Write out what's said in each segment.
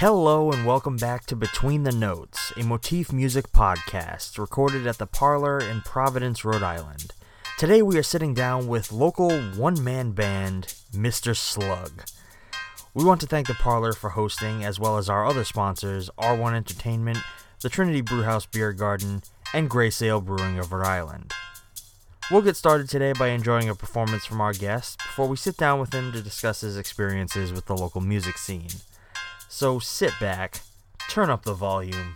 Hello and welcome back to Between the Notes, a motif music podcast recorded at the Parlour in Providence, Rhode Island. Today we are sitting down with local one man band, Mr. Slugg. We want to thank the Parlour for hosting, as well as our other sponsors, R1 Entertainment, the Trinity Brewhouse Beer Garden, and Grey Sail Brewing of Rhode Island. We'll get started today by enjoying a performance from our guest before we sit down with him to discuss his experiences with the local music scene. So sit back, turn up the volume,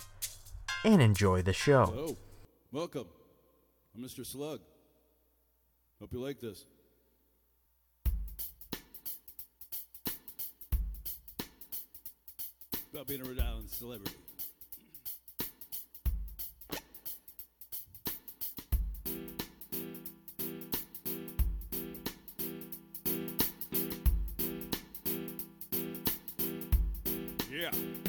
and enjoy the show. Hello, welcome. I'm Mr. Slugg. Hope you like this. About being a Rhode Island celebrity. Yeah.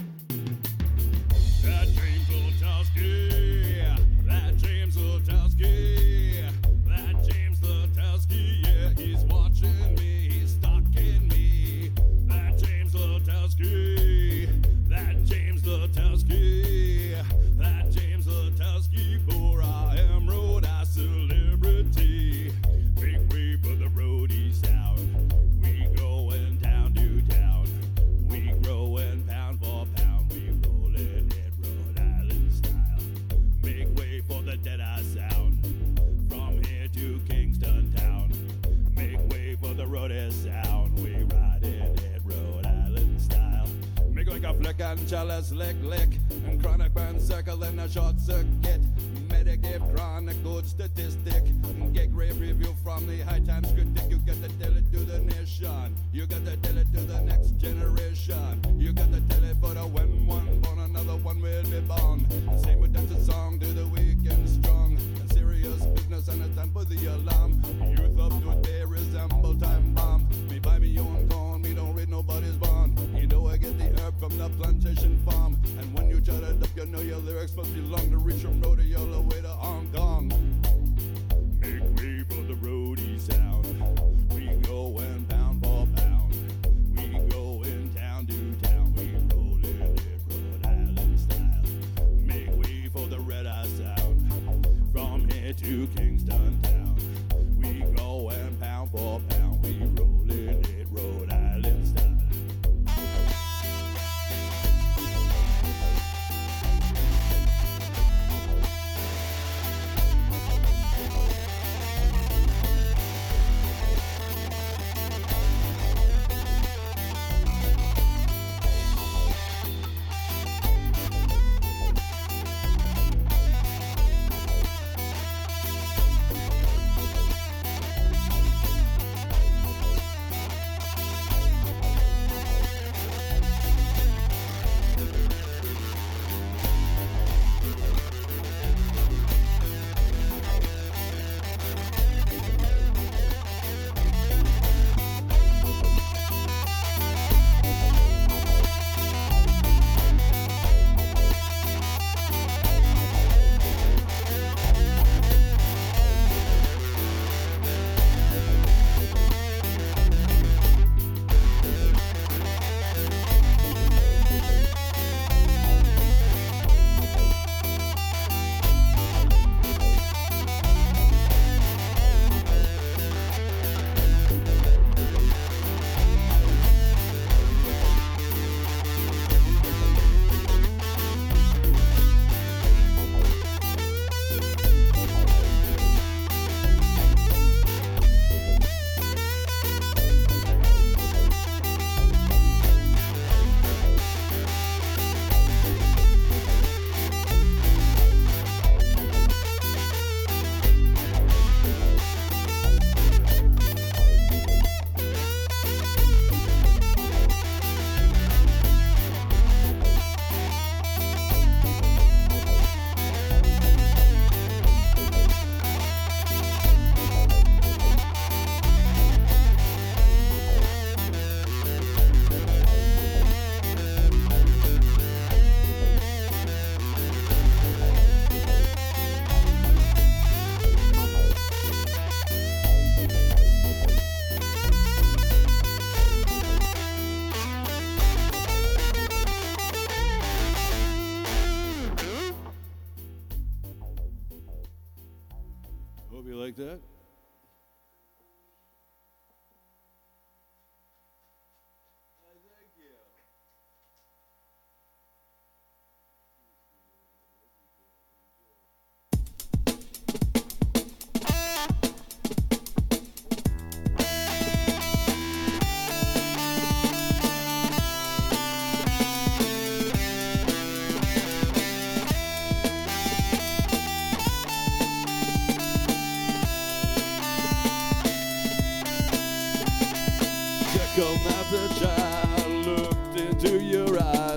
from the plantation farm. And when you jot it up, you know your lyrics must be long to reach from rodeo the way to Hong Kong. Make way for the roadie sound. We go and pound for pound. We go in town to town. We roll in Rhode Island style. Make way for the red eye sound. From here to Kingston town. We go and pound for pound. We roll in it Rhode Island.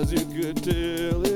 Eyes, you could tell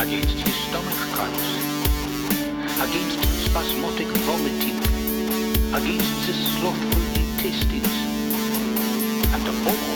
against his stomach cramps, against spasmodic vomiting, against the slothful intestines, and above all,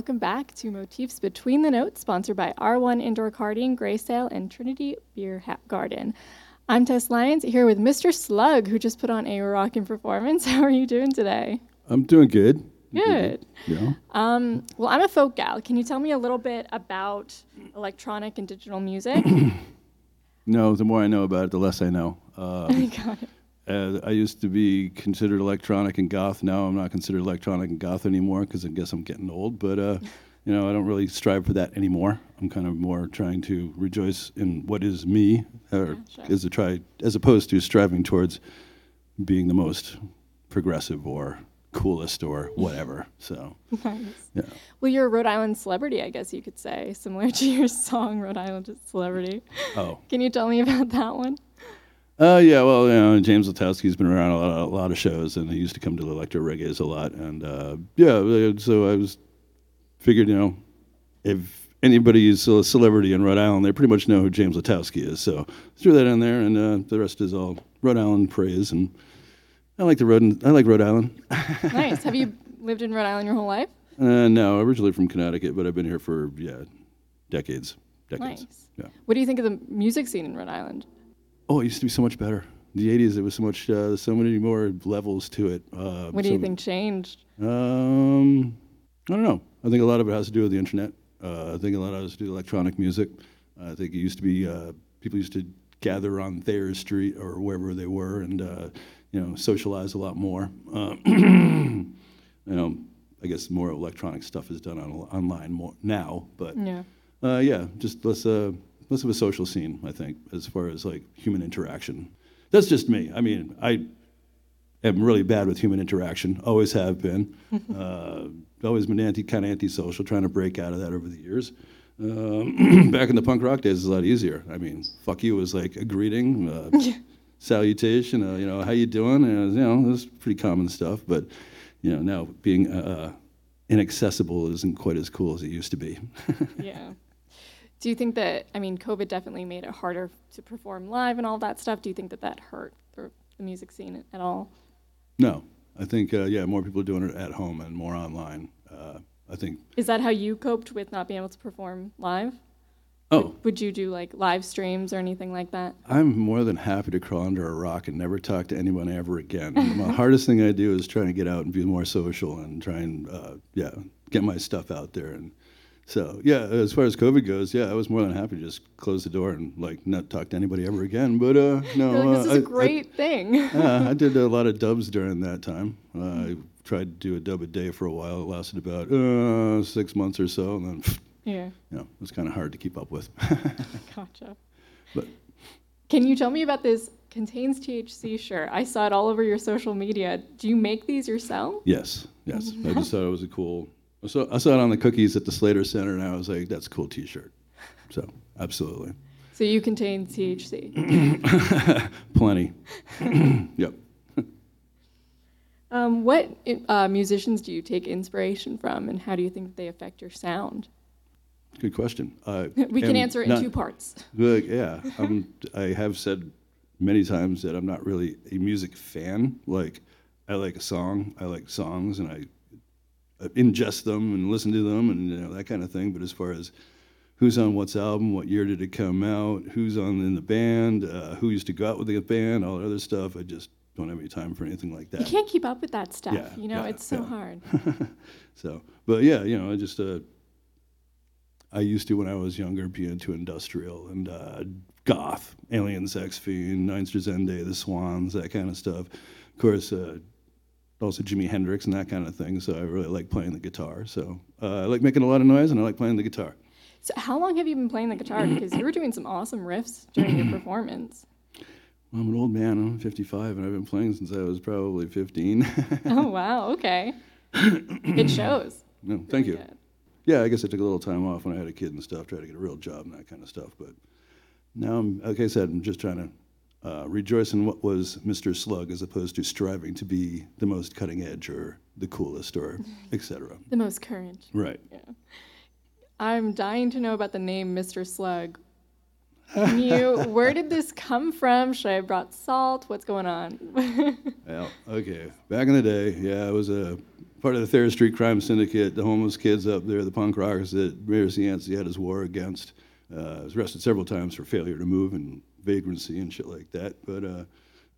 welcome back to Motifs Between the Notes, sponsored by R1 Indoor Karting, Grey Sail, and Trinity Beer Garden. I'm Tess Lyons here with Mr. Slugg, who just put on a rockin' performance. How are you doing today? I'm doing good. Good. Yeah. Um, well, I'm a folk gal. Can you tell me a little bit about electronic and digital music? No, the more I know about it, the less I know. Um, Got it. Uh, I used to be considered electronic and goth. Now I'm not considered electronic and goth anymore because I guess I'm getting old. But uh, you know, I don't really strive for that anymore. I'm kind of more trying to rejoice in what is me, or sure. as a try, as opposed to striving towards being the most progressive or coolest or whatever. So Nice. yeah. Well, you're a Rhode Island celebrity, I guess you could say, similar to your song "Rhode Island Celebrity." Oh. Can you tell me about that one? Uh, yeah, well, you know, James Latowski's been around a lot, a lot of shows, and he used to come to the Electro Reggae's a lot, and uh, yeah, uh, so I was figured, you know, if anybody is a celebrity in Rhode Island, they pretty much know who James Latowski is. So threw that in there, and uh, the rest is all Rhode Island praise, and I like the Rhode, I like Rhode Island. Nice. Have you lived in Rhode Island your whole life? uh, no, originally from Connecticut, but I've been here for yeah, decades, decades. Nice. Yeah. What do you think of the music scene in Rhode Island? Oh, it used to be so much better. The '80s, there was so much, uh, so many more levels to it. Uh, What do you think changed? Um, I don't know. I think a lot of it has to do with the internet. Uh, I think a lot of it has to do with electronic music. I think it used to be uh, people used to gather on Thayer Street or wherever they were, and uh, you know, socialize a lot more. Uh, you know, I guess more electronic stuff is done on, online more now, but Yeah. uh, yeah, just less uh, less of a social scene, I think, as far as like human interaction. That's just me. I mean, I am really bad with human interaction. Always have been. uh, always been anti kind of antisocial, trying to break out of that over the years. Um, back in the punk rock days, it was a lot easier. I mean, fuck you was like a greeting, uh, salutation. Uh, you know, how you doing? And you know, it was pretty common stuff. But you know, now being uh, inaccessible isn't quite as cool as it used to be. yeah. Do you think that, I mean, COVID definitely made it harder to perform live and all that stuff. Do you think that that hurt the, the music scene at all? No, I think uh, yeah, more people are doing it at home and more online. Uh, I think. Is that how you coped with not being able to perform live? Oh, Would you do like live streams or anything like that? I'm more than happy to crawl under a rock and never talk to anyone ever again. the hardest thing I do is try to get out and be more social and try and uh, yeah, get my stuff out there. And so yeah, as far as COVID goes, yeah, I was more than happy to just close the door and like not talk to anybody ever again. But uh, no, like, this uh, is a I- I- great thing. yeah, I did a lot of dubs during that time. Uh, I tried to do a dub a day for a while. It lasted about uh, six months or so, and then yeah. you know, it was kind of hard to keep up with. Gotcha. but Can you tell me about this contains THC shirt? I saw it all over your social media. Do you make these yourself? yes, yes, I just thought it was a cool. I saw, I saw it on the cookies at the Slater Center, and I was like, "That's a cool T-shirt." So absolutely, So you contain THC. plenty. yep. Um, what uh, musicians do you take inspiration from, and how do you think they affect your sound? Good question. Uh, We can answer it in not- two parts. Like, yeah, I'm, I have said many times that I'm not really a music fan. Like, I like a song, I like songs, and I ingest them and listen to them and you know, that kind of thing. But as far as who's on what's album, what year did it come out, who's on in the band, uh, who used to go out with the band, all that other stuff, I just don't have any time for anything like that. You can't keep up with that stuff. Yeah, you know, yeah, it's so yeah. hard. So, but yeah, you know, I just uh, I used to when I was younger be into industrial and uh, goth, Alien Sex Fiend, Einstürzende, The Swans, that kind of stuff. Of course, uh, also Jimi Hendrix and that kind of thing. So I really like playing the guitar. So uh, I like making a lot of noise and I like playing the guitar. So, how long have you been playing the guitar? Because you were doing some awesome riffs during your performance. Well, I'm an old man. I'm 55 and I've been playing since I was probably 15. Oh wow, okay. it shows. no, thank you. Good. Yeah, I guess I took a little time off when I had a kid and stuff, tried to get a real job and that kind of stuff. But now, I'm, like I said, I'm just trying to uh, rejoice in what was Mr. Slugg as opposed to striving to be the most cutting edge or the coolest or etc. The most current. Right. Yeah. I'm dying to know about the name Mr. Slugg. Can you, where did this come from? Should I have brought salt? What's going on? Well, okay. Back in the day, yeah, I was a part of the Thayer Street Crime Syndicate, the homeless kids up there, the punk rockers that Mayor Cianci had his war against. Uh, was arrested several times for failure to move and vagrancy and shit like that. But uh,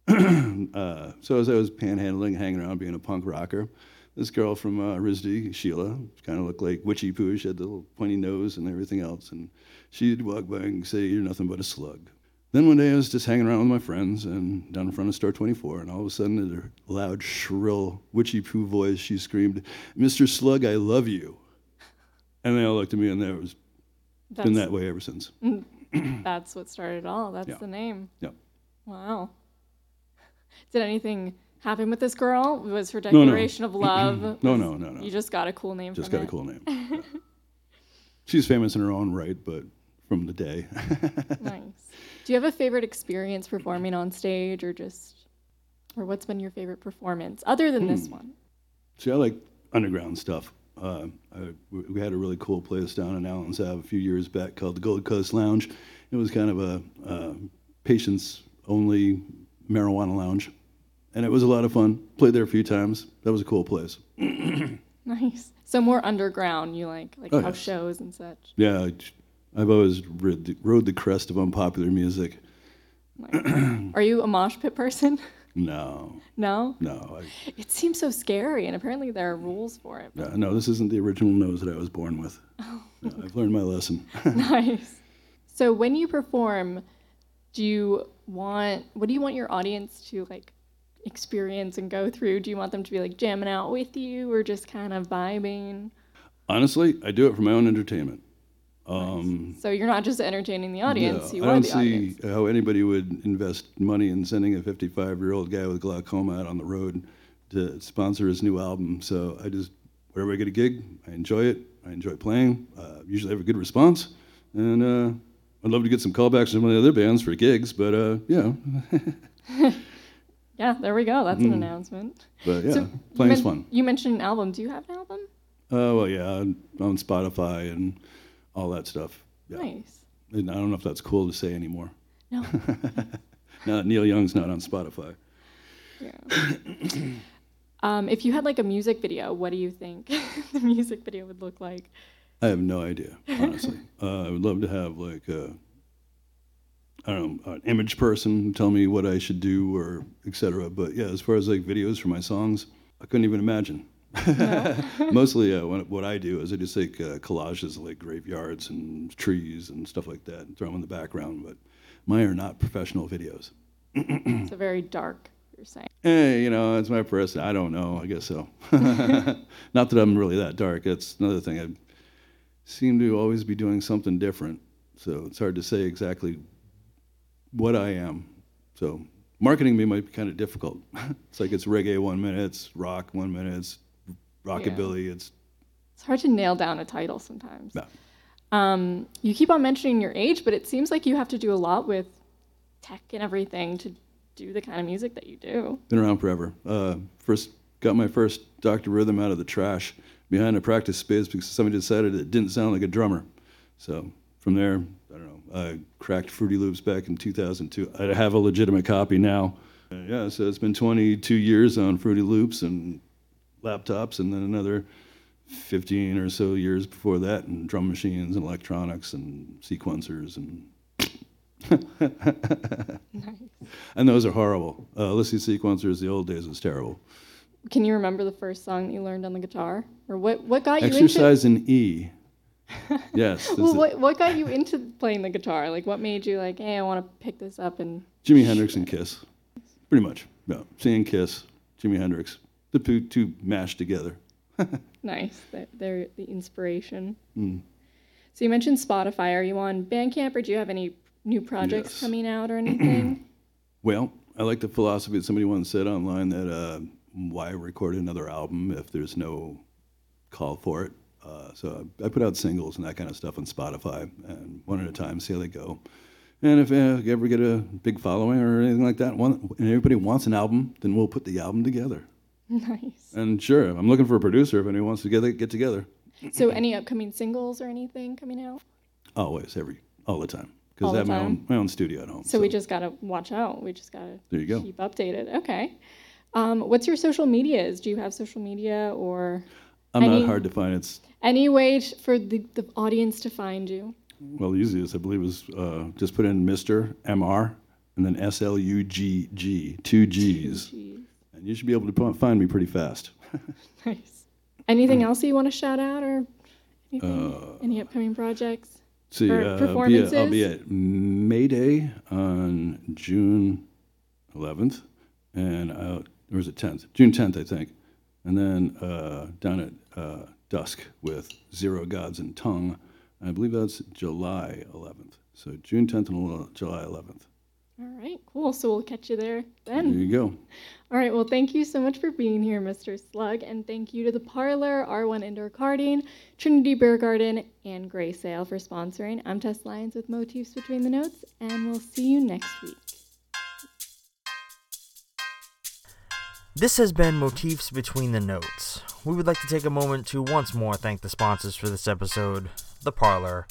uh, so as I was panhandling, hanging around, being a punk rocker, this girl from uh, RISD, Sheila, kind of looked like Witchy Poo. She had the little pointy nose and everything else. And she'd walk by and say, You're nothing but a slug. Then one day I was just hanging around with my friends and down in front of Store 24, and all of a sudden, in her loud, shrill, Witchy Poo voice, she screamed, Mr. Slug, I love you. And they all looked at me, and there was That's, been that way ever since. that's what started it all. That's Yeah. the name. Yep. Wow. Did anything happen with this girl? Was her No, no. declaration of love? No, no, no, no. You just got a cool name Just got a cool name. Yeah. She's famous in her own right, but from the day. nice. Do you have a favorite experience performing on stage or just or what's been your favorite performance other than this Hmm. one? See, I like underground stuff. Uh, I, we had a really cool place down in Allen's Ave a few years back called the Gold Coast Lounge. It was kind of a uh, patients-only marijuana lounge, and it was a lot of fun. Played there a few times. That was a cool place. Nice. So more underground, you like like Oh, house yes. shows and such. Yeah, I've always rid the, rode the crest of unpopular music. Are you a mosh pit person? No, no? no, I, It seems so scary and apparently there are rules for it. no, no. This isn't the original nose that I was born with. Oh. No, I've learned my lesson. nice. So when you perform, do you want what do you want your audience to like experience and go through? Do you want them to be like jamming out with you or just kind of vibing? Honestly, I do it for my own entertainment. Um, So you're not just entertaining the audience, No, you I are don't the see audience. how anybody would invest money in sending a 55 year old guy with glaucoma out on the road to sponsor his new album. So I just, wherever I get a gig, I enjoy it. I enjoy playing. Uh, usually have a good response. And uh, I'd love to get some callbacks from some of the other bands for gigs, but uh, yeah. Yeah, there we go. That's an announcement. But yeah, So playing's men- fun. You mentioned an album. Do you have an album? Uh, well, yeah, on, on Spotify and all that stuff. Yeah. Nice. And I don't know if that's cool to say anymore. No. Now that Neil Young's not on Spotify. Yeah. um, if you had like a music video, what do you think the music video would look like? I have no idea, honestly. uh, I would love to have like a, I don't know, an image person tell me what I should do or et cetera. But yeah, as far as like videos for my songs, I couldn't even imagine. Mostly, uh, what, what I do is I just take uh, collages of like graveyards and trees and stuff like that and throw them in the background. But mine are not professional videos. It's a very dark. You're saying. Hey, you know, it's my person. I don't know. I guess so. Not that I'm really that dark. That's another thing. I seem to always be doing something different. So it's hard to say exactly what I am. So marketing me might be kind of difficult. it's like it's reggae one minute, it's rock one minute, it's rockabilly, it's It's hard to nail down a title sometimes. no. Um, you keep on mentioning your age, but it seems like you have to do a lot with tech and everything to do the kind of music that you do. Been around forever. Uh, first got my first Dr. Rhythm out of the trash behind a practice space because somebody decided it didn't sound like a drummer. So from there, I don't know, I cracked Fruity Loops back in 2002. I have a legitimate copy now. Uh, yeah, so it's been 22 years on Fruity Loops and laptops, and then another 15 or so years before that, and drum machines and electronics and sequencers and and those are horrible. Uh, Lissy sequencers, the old days was terrible. Can you remember the first song that you learned on the guitar, or what what got you Exercise in E. Yes. into? Well, what what got you into playing the guitar? Like, what made you like, hey, I want to pick this up and Jimi Hendrix and Kiss. Pretty much. Yeah. Seeing Kiss, Jimi Hendrix, the two, mashed together. nice. They're, they're the inspiration. Mm. So you mentioned Spotify. Are you on Bandcamp, or do you have any new projects Yes. coming out or anything? Well, I like the philosophy that somebody once said online that uh, why record another album if there's no call for it. Uh, so I put out singles and that kind of stuff on Spotify, and one at a time, see how they go. And if uh, you ever get a big following or anything like that, one, and everybody wants an album, then we'll put the album together. nice. And sure, I'm looking for a producer if anyone wants to get get together. So any upcoming singles or anything coming out? Always, every, all the time, All because I have my time? own my own studio at home. So we just gotta watch out. We just gotta There you go. keep updated. Okay. Um, what's your social medias? Do you have social media or I'm Any- not hard to find. It's any way t- for the, the audience to find you? well, the easiest I believe is uh, just put in Mr. Mr. and then S L U G G, two G's. And you should be able to find me pretty fast. Nice. Anything else you want to shout out or anything? any upcoming projects? See, uh, I'll, be at, I'll be at May Day on June 11th, and uh, or is it 10th? June 10th, I think. And then uh, down at uh, dusk with Zero Gods and Tongue. I believe that's July 11th. So June 10th and July 11th. All right, cool. So we'll catch you there then. There you go. All right, well, thank you so much for being here, Mr. Slugg, and thank you to the Parlour, R1 Indoor Karting, Trinity Beer Garden, and Grey Sail for sponsoring. I'm Tess Lyons with Motifs Between the Notes, and we'll see you next week. This has been Motifs Between the Notes. We would like to take a moment to once more thank the sponsors for this episode The Parlour,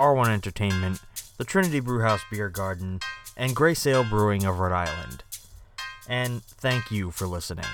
R1 Entertainment, the Trinity Brewhouse Beer Garden, and Grey Sail Brewing of Rhode Island. And thank you for listening.